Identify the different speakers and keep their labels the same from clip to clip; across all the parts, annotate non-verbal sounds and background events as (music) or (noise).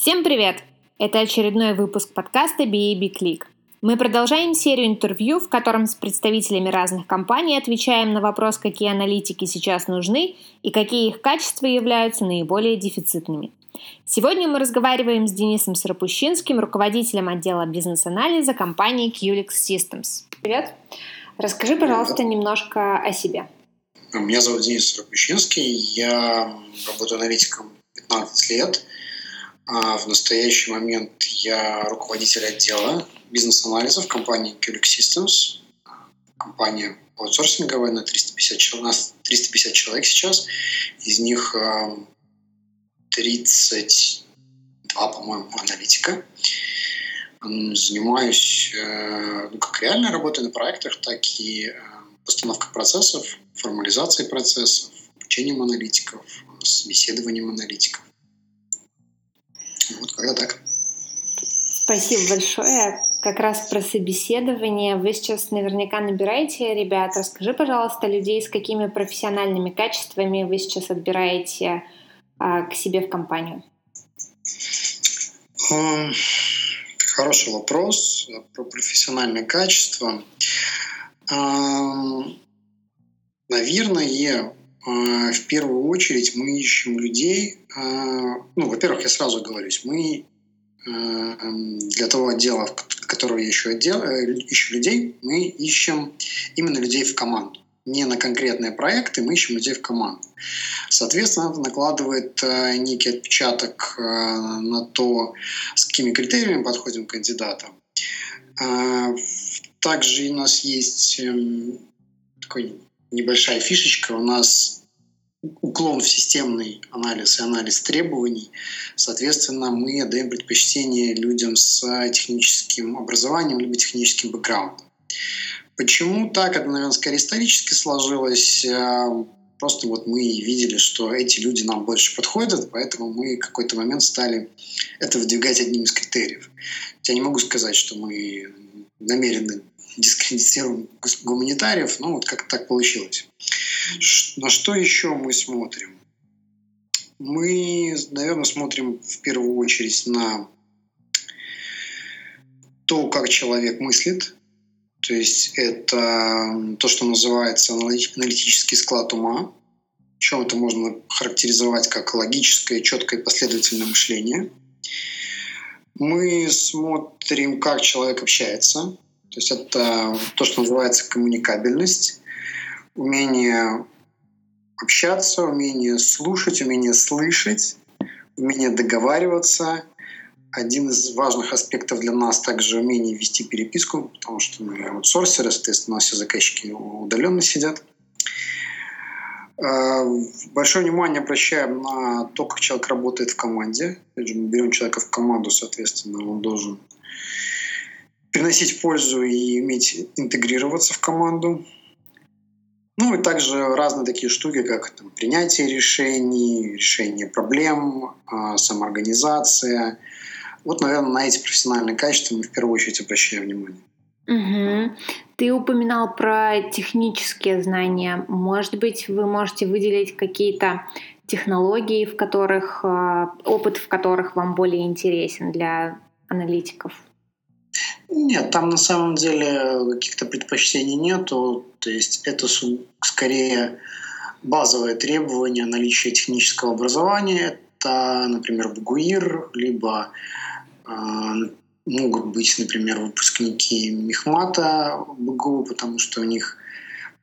Speaker 1: Всем привет! Это очередной выпуск подкаста BAB Click. Мы продолжаем серию интервью, в котором с представителями разных компаний отвечаем на вопрос, какие аналитики сейчас нужны и какие их качества являются наиболее дефицитными. Сегодня мы разговариваем с Денисом Сарапущинским, руководителем отдела бизнес-анализа компании QLix Systems. Привет! Расскажи, пожалуйста, немножко о себе.
Speaker 2: Меня зовут Денис Сарапущинский, я работаю аналитиком 15 лет. А в настоящий момент я руководитель отдела бизнес-анализа в компании QLix Systems. Компания аутсорсинговая на 350 человек, нас 350 человек сейчас. Из них 32, по-моему, аналитика. Занимаюсь э, ну, как реально работой на проектах, так и э, постановкой процессов, формализацией процессов, обучением аналитиков, собеседованием аналитиков. Когда так.
Speaker 1: Спасибо большое. Как раз про собеседование. Вы сейчас наверняка набираете ребят. Расскажи, пожалуйста, людей, с какими профессиональными качествами вы сейчас отбираете а, к себе в компанию.
Speaker 2: Хороший вопрос про профессиональные качества. Наверное, в первую очередь мы ищем людей. А, ну, во-первых, я сразу говорю, мы а, для того отдела, которого я ищу, отдел, э, ищу людей, мы ищем именно людей в команду. Не на конкретные проекты, мы ищем людей в команду. Соответственно, это накладывает некий отпечаток на то, с какими критериями подходим к кандидатам. Также у нас есть эм, такой небольшая фишечка. У нас уклон в системный анализ и анализ требований. Соответственно, мы отдаем предпочтение людям с техническим образованием либо техническим бэкграундом. Почему так? Это, наверное, скорее исторически сложилось. Э, просто вот мы видели, что эти люди нам больше подходят, поэтому мы в какой-то момент стали это выдвигать одним из критериев. Я не могу сказать, что мы намерены дискредитируем гуманитариев, но вот как так получилось. На что еще мы смотрим? Мы, наверное, смотрим в первую очередь на то, как человек мыслит. То есть это то, что называется аналитический склад ума. Причем это можно характеризовать как логическое, четкое и последовательное мышление. Мы смотрим, как человек общается. То есть это то, что называется коммуникабельность, умение общаться, умение слушать, умение слышать, умение договариваться. Один из важных аспектов для нас также умение вести переписку, потому что мы аутсорсеры, соответственно, у нас все заказчики удаленно сидят. А, большое внимание обращаем на то, как человек работает в команде. Мы берем человека в команду, соответственно, он должен приносить пользу и уметь интегрироваться в команду. Ну и также разные такие штуки, как там, принятие решений, решение проблем, э, самоорганизация. Вот, наверное, на эти профессиональные качества мы в первую очередь обращаем внимание.
Speaker 1: Угу. Ты упоминал про технические знания. Может быть, вы можете выделить какие-то технологии, в которых э, опыт в которых вам более интересен для аналитиков?
Speaker 2: Нет, там на самом деле каких-то предпочтений нету. То есть это скорее базовое требование наличия технического образования. Это, например, БГУИР, либо э, могут быть, например, выпускники Мехмата БГУ, потому что у них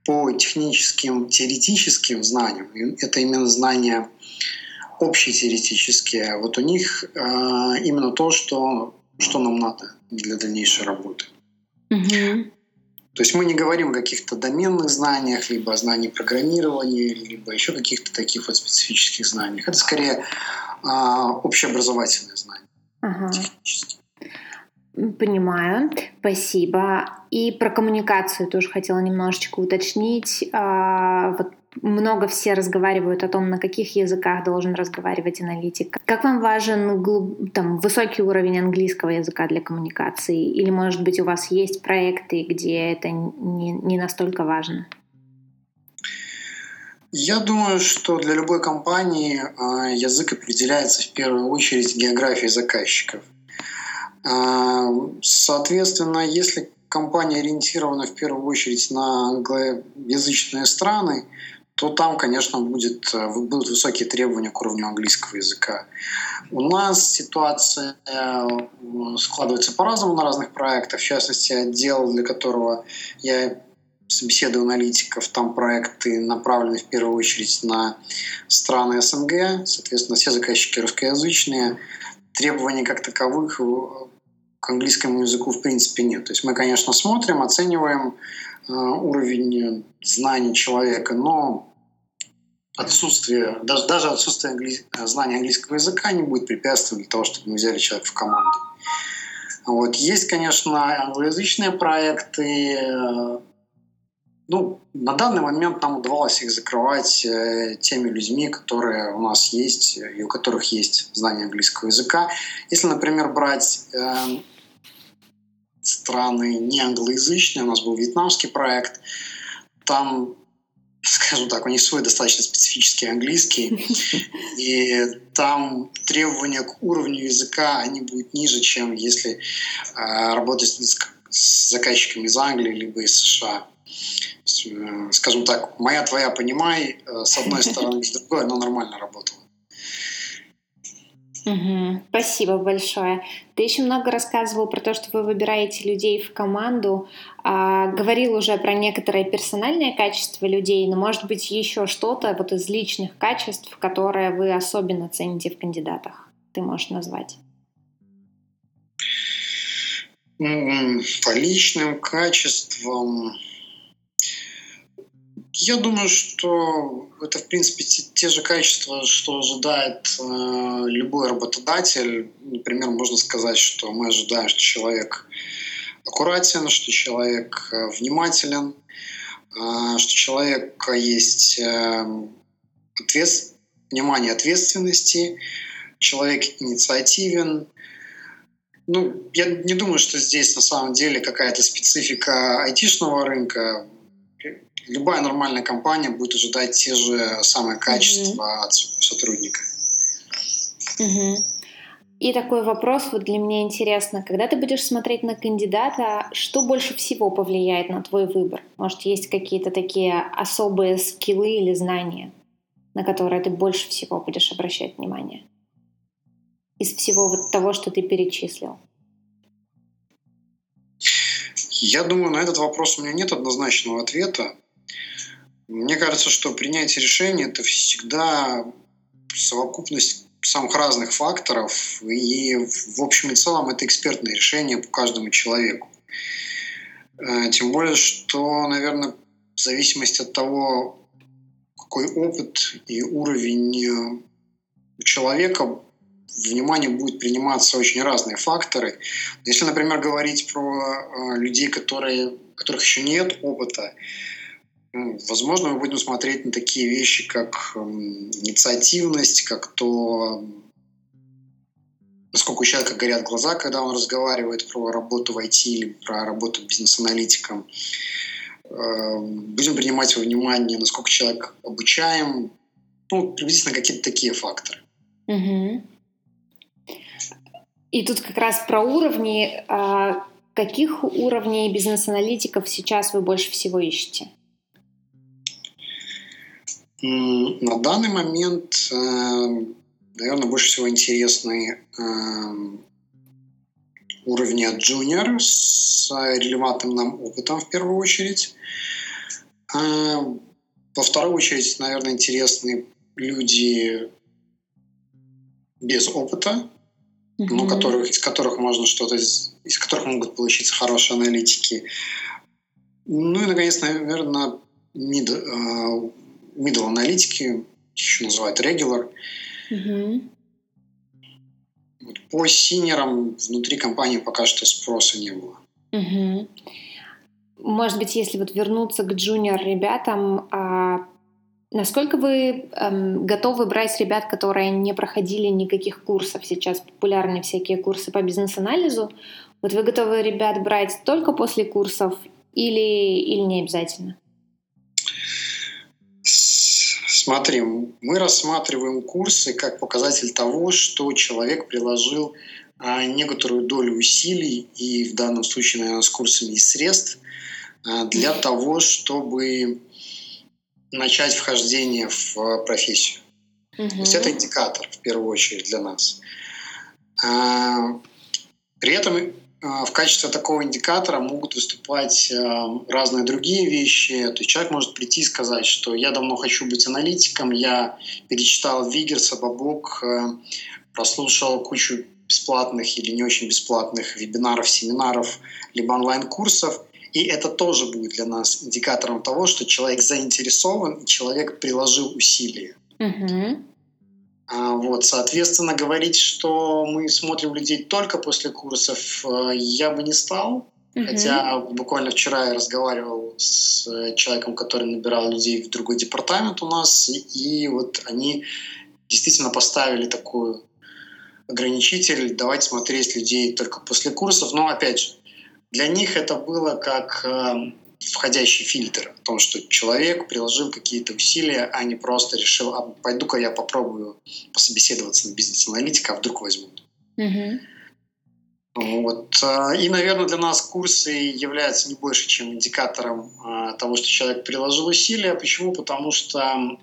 Speaker 2: по техническим, теоретическим знаниям, это именно знания общие теоретические, вот у них э, именно то, что что нам надо для дальнейшей работы. Угу. То есть мы не говорим о каких-то доменных знаниях, либо о знании программирования, либо еще каких-то таких вот специфических знаниях. Это скорее а, общеобразовательные знания. Ага.
Speaker 1: Понимаю, спасибо. И про коммуникацию тоже хотела немножечко уточнить. А, вот много все разговаривают о том, на каких языках должен разговаривать аналитик. Как вам важен там, высокий уровень английского языка для коммуникации? Или, может быть, у вас есть проекты, где это не, не настолько важно?
Speaker 2: Я думаю, что для любой компании а, язык определяется в первую очередь географией заказчиков. А, соответственно, если компания ориентирована в первую очередь на англоязычные страны, то там, конечно, будет, э, будут высокие требования к уровню английского языка. У нас ситуация э, складывается по-разному на разных проектах. В частности, отдел, для которого я собеседую аналитиков, там проекты направлены в первую очередь на страны СНГ, соответственно, все заказчики русскоязычные. Требований как таковых к английскому языку в принципе нет. То есть мы, конечно, смотрим, оцениваем э, уровень знаний человека, но отсутствие, даже, даже отсутствие англи... знания английского языка не будет препятствовать для того, чтобы мы взяли человека в команду. Вот. Есть, конечно, англоязычные проекты. Ну, на данный момент нам удавалось их закрывать э, теми людьми, которые у нас есть и у которых есть знание английского языка. Если, например, брать э, страны не англоязычные, у нас был вьетнамский проект, там скажем так, у них свой достаточно специфический английский, (laughs) и там требования к уровню языка, они будут ниже, чем если э, работать с, с заказчиками из Англии либо из США. Э, скажем так, моя твоя понимай, э, с одной (laughs) стороны, с другой, но нормально работала.
Speaker 1: Угу. Спасибо большое. Ты еще много рассказывал про то, что вы выбираете людей в команду. А, говорил уже про некоторые персональные качества людей, но может быть еще что-то вот из личных качеств, которые вы особенно цените в кандидатах. Ты можешь назвать?
Speaker 2: По личным качествам я думаю, что это, в принципе, те, те же качества, что ожидает э, любой работодатель. Например, можно сказать, что мы ожидаем, что человек аккуратен, что человек э, внимателен, э, что человека есть э, ответ, внимание ответственности, человек инициативен. Ну, я не думаю, что здесь на самом деле какая-то специфика айтишного рынка любая нормальная компания будет ожидать те же самые качества mm-hmm. от сотрудника.
Speaker 1: Mm-hmm. И такой вопрос вот для меня интересно. Когда ты будешь смотреть на кандидата, что больше всего повлияет на твой выбор? Может, есть какие-то такие особые скиллы или знания, на которые ты больше всего будешь обращать внимание? Из всего вот того, что ты перечислил.
Speaker 2: Я думаю, на этот вопрос у меня нет однозначного ответа. Мне кажется, что принятие решения – это всегда совокупность самых разных факторов, и в общем и целом это экспертное решение по каждому человеку. Э, тем более, что, наверное, в зависимости от того, какой опыт и уровень у человека, внимание будет приниматься очень разные факторы. Если, например, говорить про э, людей, которые, у которых еще нет опыта, возможно, мы будем смотреть на такие вещи, как эм, инициативность, как то, насколько у человека горят глаза, когда он разговаривает про работу в IT или про работу бизнес-аналитиком. Эм, будем принимать во внимание, насколько человек обучаем. Ну, приблизительно какие-то такие факторы.
Speaker 1: Угу. И тут как раз про уровни. А каких уровней бизнес-аналитиков сейчас вы больше всего ищете?
Speaker 2: На данный момент, э, наверное, больше всего интересны э, уровни от junior с релевантным нам опытом в первую очередь. Э, во вторую очередь, наверное, интересны люди без опыта, mm-hmm. ну, которых, из которых можно что-то, из, из которых могут получиться хорошие аналитики. Ну и, наконец, наверное, mid, middle аналитики, еще называют regular. Угу. По синерам внутри компании пока что спроса не было.
Speaker 1: Угу. Может быть, если вот вернуться к джуниор ребятам, а насколько вы эм, готовы брать ребят, которые не проходили никаких курсов? Сейчас популярны всякие курсы по бизнес-анализу. Вот вы готовы ребят брать только после курсов или, или не обязательно?
Speaker 2: Смотри, мы рассматриваем курсы как показатель того, что человек приложил а, некоторую долю усилий, и в данном случае, наверное, с курсами и средств, а, для того, чтобы начать вхождение в профессию. Угу. То есть это индикатор в первую очередь для нас. А, при этом а, в качестве такого индикатора могут выступать а, разные другие вещи. То есть человек может прийти и сказать, что я давно хочу быть аналитиком, я перечитал Вигерса, Бабок, прослушал кучу бесплатных или не очень бесплатных вебинаров, семинаров, либо онлайн-курсов. И это тоже будет для нас индикатором того, что человек заинтересован, человек приложил усилия. Угу. А, вот, соответственно, говорить, что мы смотрим людей только после курсов, э, я бы не стал. Угу. Хотя буквально вчера я разговаривал с человеком, который набирал людей в другой департамент у нас, и вот они действительно поставили такую ограничитель, давайте смотреть людей только после курсов. Но опять же, для них это было как э, входящий фильтр о том, что человек приложил какие-то усилия, а не просто решил, а пойду-ка я попробую пособеседоваться на бизнес-аналитика, а вдруг возьмут. Mm-hmm. Вот. Э, и, наверное, для нас курсы являются не больше, чем индикатором э, того, что человек приложил усилия. Почему? Потому что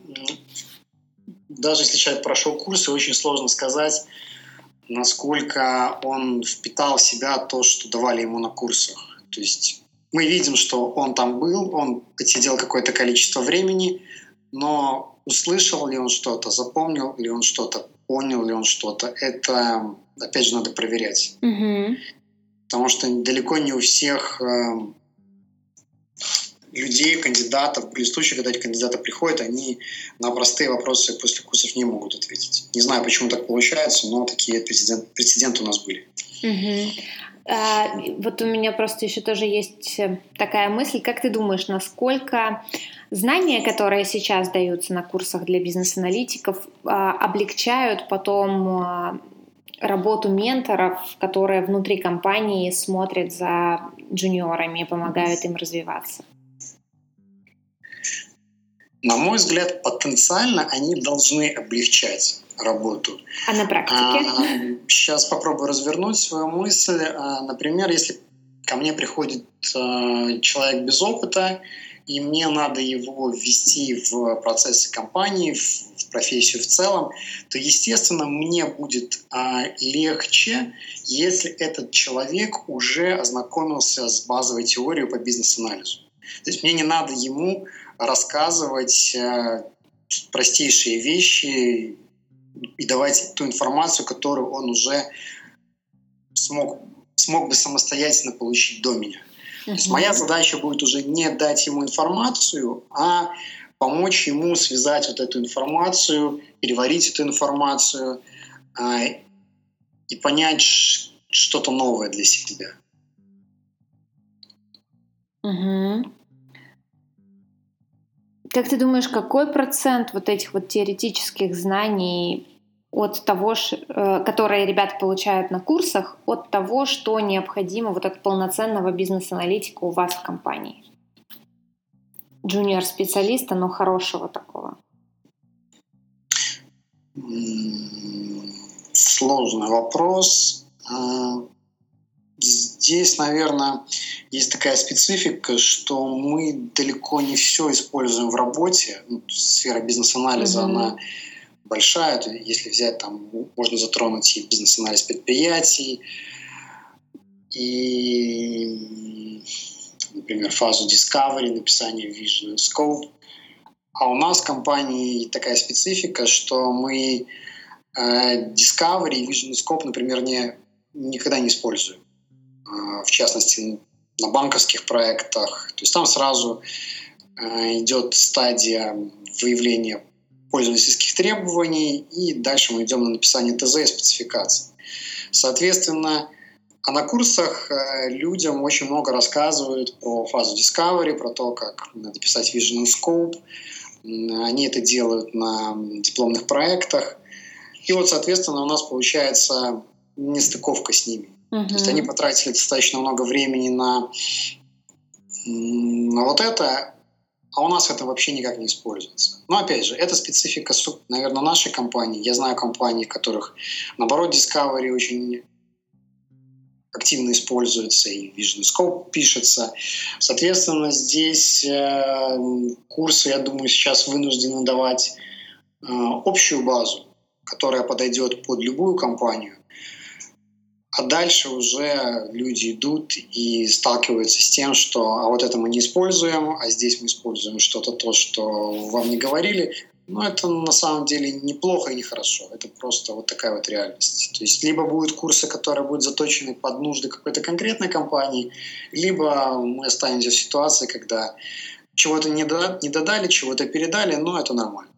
Speaker 2: даже если человек прошел курсы, очень сложно сказать, насколько он впитал в себя то, что давали ему на курсах. То есть мы видим, что он там был, он отсидел какое-то количество времени, но услышал ли он что-то, запомнил ли он что-то, понял ли он что-то, это, опять же, надо проверять. Mm-hmm. Потому что далеко не у всех э, людей, кандидатов, были случаи, когда эти кандидаты приходят, они на простые вопросы после курсов не могут ответить. Не знаю, почему так получается, но такие прецедент, прецеденты у нас были.
Speaker 1: Угу. А, вот у меня просто еще тоже есть э, такая мысль. Как ты думаешь, насколько знания, которые сейчас даются на курсах для бизнес-аналитиков, а, облегчают потом а, работу менторов, которые внутри компании смотрят за джуниорами и помогают им развиваться?
Speaker 2: На мой взгляд, потенциально они должны облегчать работу.
Speaker 1: А на практике? А,
Speaker 2: сейчас попробую развернуть свою мысль. А, например, если ко мне приходит а, человек без опыта, и мне надо его ввести в процессы компании, в, в профессию в целом, то, естественно, мне будет а, легче, если этот человек уже ознакомился с базовой теорией по бизнес-анализу. То есть мне не надо ему рассказывать э, простейшие вещи и давать ту информацию, которую он уже смог, смог бы самостоятельно получить до меня. Uh-huh. То есть моя задача будет уже не дать ему информацию, а помочь ему связать вот эту информацию, переварить эту информацию а, и понять что-то новое для себя.
Speaker 1: Угу. Как ты думаешь, какой процент вот этих вот теоретических знаний от того, э, которые ребята получают на курсах, от того, что необходимо вот от полноценного бизнес-аналитика у вас в компании? Junior -специалиста, но хорошего такого.
Speaker 2: Сложный вопрос. Здесь, наверное, есть такая специфика, что мы далеко не все используем в работе. Ну, сфера бизнес-анализа, mm-hmm. она большая. Если взять, там можно затронуть и бизнес-анализ предприятий, и, например, фазу discovery, написание vision scope. А у нас в компании такая специфика, что мы э, discovery и vision scope, например, не, никогда не используем. А, в частности, на банковских проектах. То есть там сразу а, идет стадия выявления пользовательских требований, и дальше мы идем на написание ТЗ и спецификации. Соответственно, а на курсах а, людям очень много рассказывают про фазу Discovery, про то, как надо писать Vision and Scope. Они это делают на дипломных проектах. И вот, соответственно, у нас получается нестыковка с ними. Угу. То есть они потратили достаточно много времени на, на вот это, а у нас это вообще никак не используется. Но опять же, это специфика, наверное, нашей компании. Я знаю компании, в которых, наоборот, Discovery очень активно используется, и Vision Scope пишется. Соответственно, здесь э, курсы, я думаю, сейчас вынуждены давать э, общую базу, которая подойдет под любую компанию. А дальше уже люди идут и сталкиваются с тем, что а вот это мы не используем, а здесь мы используем что-то то, что вам не говорили. Но это на самом деле неплохо и нехорошо. Это просто вот такая вот реальность. То есть либо будут курсы, которые будут заточены под нужды какой-то конкретной компании, либо мы останемся в ситуации, когда чего-то не, не додали, чего-то передали, но это нормально.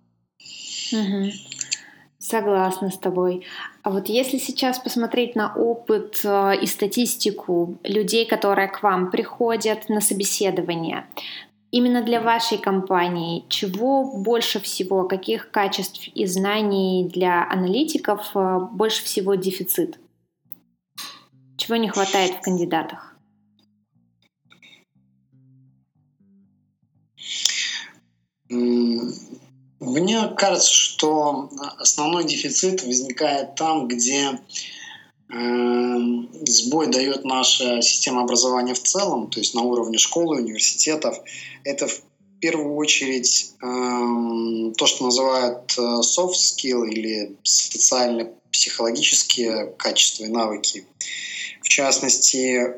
Speaker 1: Угу. Согласна с тобой. А вот если сейчас посмотреть на опыт э, и статистику людей, которые к вам приходят на собеседование, именно для вашей компании, чего больше всего, каких качеств и знаний для аналитиков э, больше всего дефицит? Чего не хватает в кандидатах?
Speaker 2: Мне кажется, что основной дефицит возникает там, где э, сбой дает наша система образования в целом, то есть на уровне школы, университетов. Это в первую очередь э, то, что называют э, soft skill или социально-психологические качества и навыки. В частности,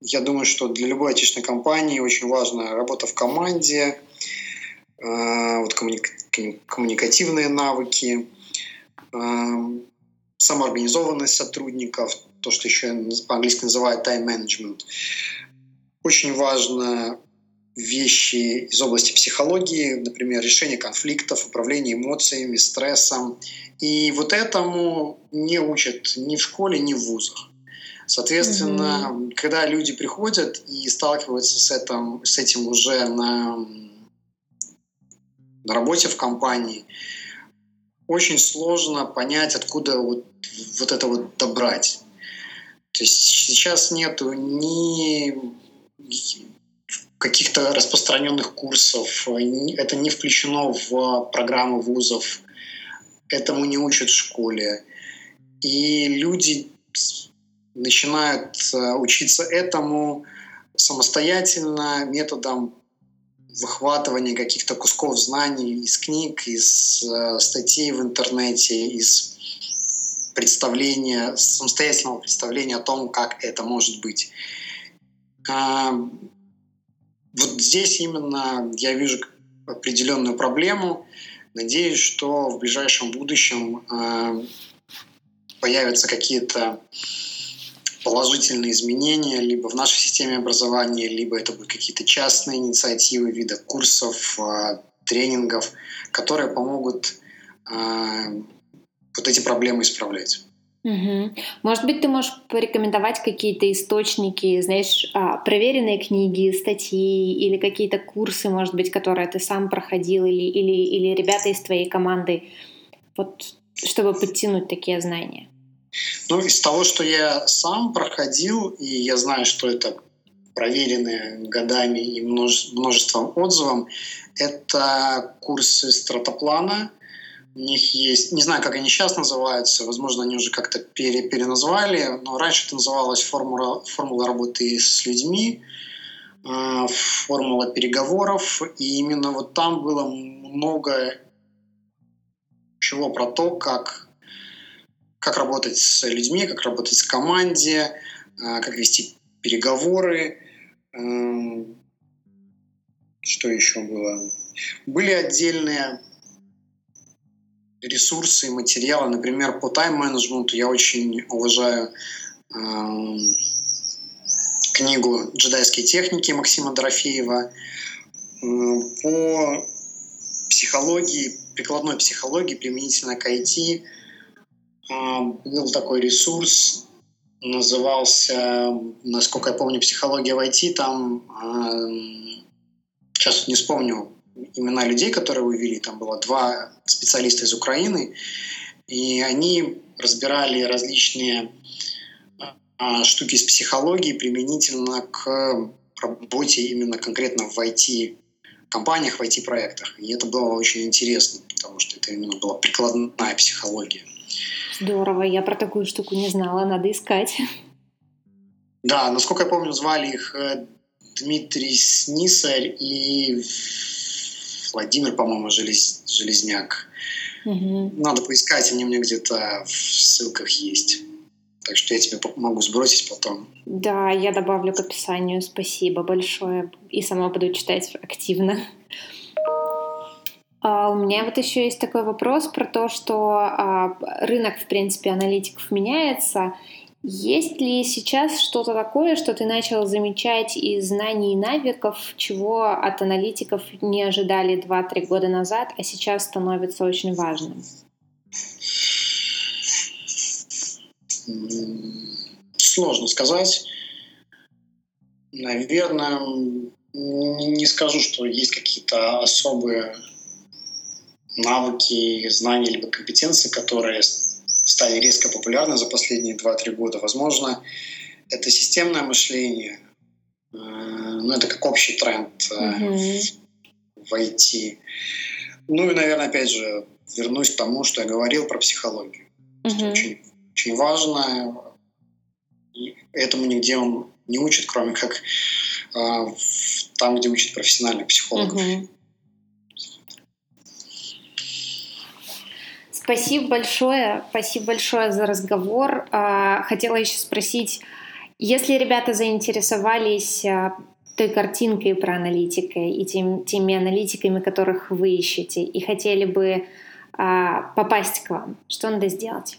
Speaker 2: я думаю, что для любой отечественной компании очень важна работа в команде, а, вот коммуникативные навыки, а, самоорганизованность сотрудников, то, что еще по-английски называют management. Очень важно вещи из области психологии, например, решение конфликтов, управление эмоциями, стрессом. И вот этому не учат ни в школе, ни в вузах. Соответственно, mm-hmm. когда люди приходят и сталкиваются с этим, с этим уже на на работе в компании, очень сложно понять, откуда вот, вот это вот добрать. То есть сейчас нету ни каких-то распространенных курсов, это не включено в программы вузов, этому не учат в школе. И люди начинают э, учиться этому самостоятельно методом выхватывание каких-то кусков знаний из книг, из э, статей в интернете, из представления, самостоятельного представления о том, как это может быть. А, вот здесь именно я вижу определенную проблему. Надеюсь, что в ближайшем будущем э, появятся какие-то положительные изменения либо в нашей системе образования, либо это будут какие-то частные инициативы вида курсов, а, тренингов, которые помогут а, вот эти проблемы исправлять.
Speaker 1: Угу. Может быть, ты можешь порекомендовать какие-то источники, знаешь, а, проверенные книги, статьи или какие-то курсы, может быть, которые ты сам проходил или, или, или ребята из твоей команды, вот, чтобы подтянуть такие знания?
Speaker 2: Ну, из того, что я сам проходил, и я знаю, что это проверенные годами и множеством отзывов, это курсы стратоплана. У них есть, не знаю, как они сейчас называются, возможно, они уже как-то пере, переназвали, но раньше это называлось формула, формула работы с людьми, э, формула переговоров, и именно вот там было много чего про то, как как работать с людьми, как работать в команде, а, как вести переговоры. Эм, что еще было? Были отдельные ресурсы и материалы, например, по тайм-менеджменту я очень уважаю эм, книгу «Джедайские техники» Максима Дорофеева. По психологии, прикладной психологии применительно к IT – был такой ресурс, назывался, насколько я помню, «Психология в IT». Там, сейчас не вспомню имена людей, которые вы вели, там было два специалиста из Украины, и они разбирали различные а, штуки из психологии применительно к работе именно конкретно в IT компаниях, в IT-проектах. И это было очень интересно, потому что это именно была прикладная психология.
Speaker 1: Здорово, я про такую штуку не знала, надо искать. (laughs)
Speaker 2: Да, насколько я помню, звали их э, Дмитрий Снисарь и Владимир, по-моему, Желез... Железняк. Угу. Надо поискать, они у меня где-то в ссылках есть. Так что я тебе могу сбросить потом.
Speaker 1: Да, я добавлю к описанию. Спасибо большое. И сама буду читать активно. А у меня вот еще есть такой вопрос про то, что а, рынок, в принципе, аналитиков меняется. Есть ли сейчас что-то такое, что ты начал замечать из знаний и навыков, чего от аналитиков не ожидали 2-3 года назад, а сейчас становится очень важным?
Speaker 2: Сложно сказать. Наверное, не скажу, что есть какие-то особые навыки, знания либо компетенции, которые стали резко популярны за последние 2-3 года. Возможно, это системное мышление, э, ну, это как общий тренд mm-hmm. в IT. Ну и, наверное, опять же, вернусь к тому, что я говорил про психологию. Mm-hmm. Очень, очень важно. И этому нигде он не учит, кроме как э, там, где учат профессиональных психологов. Mm-hmm.
Speaker 1: Спасибо большое, спасибо большое за разговор. А, хотела еще спросить, если ребята заинтересовались а, той картинкой про аналитика и тем, теми аналитиками, которых вы ищете, и хотели бы а, попасть к вам, что надо сделать?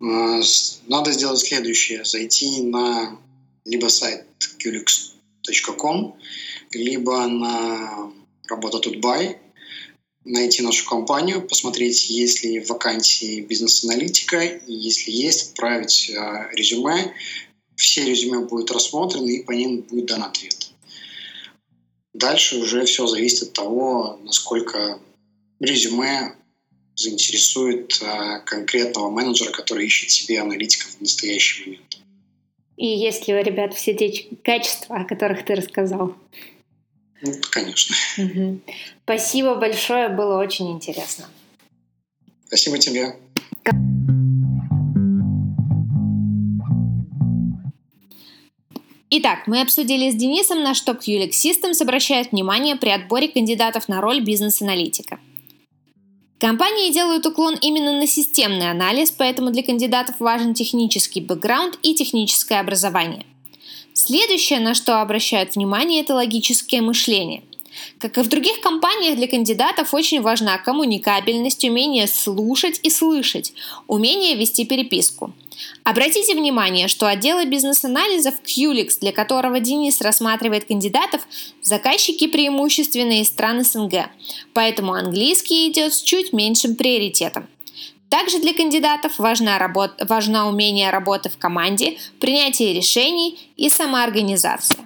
Speaker 2: Надо сделать следующее. Зайти на либо сайт qlix.com, либо на работа Тутбай, найти нашу компанию, посмотреть, есть ли вакансии бизнес-аналитика, и если есть, отправить э, резюме. Все резюме будут рассмотрены, и по ним будет дан ответ. Дальше уже все зависит от того, насколько резюме заинтересует э, конкретного менеджера, который ищет себе аналитиков в настоящий момент.
Speaker 1: И есть ли у ребят все те качества, о которых ты рассказал?
Speaker 2: Конечно.
Speaker 1: Угу. Спасибо большое, было очень интересно.
Speaker 2: Спасибо тебе.
Speaker 1: Итак, мы обсудили с Денисом, на что QLX Systems обращает внимание при отборе кандидатов на роль бизнес-аналитика. Компании делают уклон именно на системный анализ, поэтому для кандидатов важен технический бэкграунд и техническое образование. Следующее, на что обращают внимание, это логическое мышление. Как и в других компаниях, для кандидатов очень важна коммуникабельность, умение слушать и слышать, умение вести переписку. Обратите внимание, что отделы бизнес-анализов QLix, для которого Денис рассматривает кандидатов, заказчики преимущественно из стран СНГ, поэтому английский идет с чуть меньшим приоритетом. Также для кандидатов важна, работа, важна умение работы в команде, принятие решений и самоорганизация.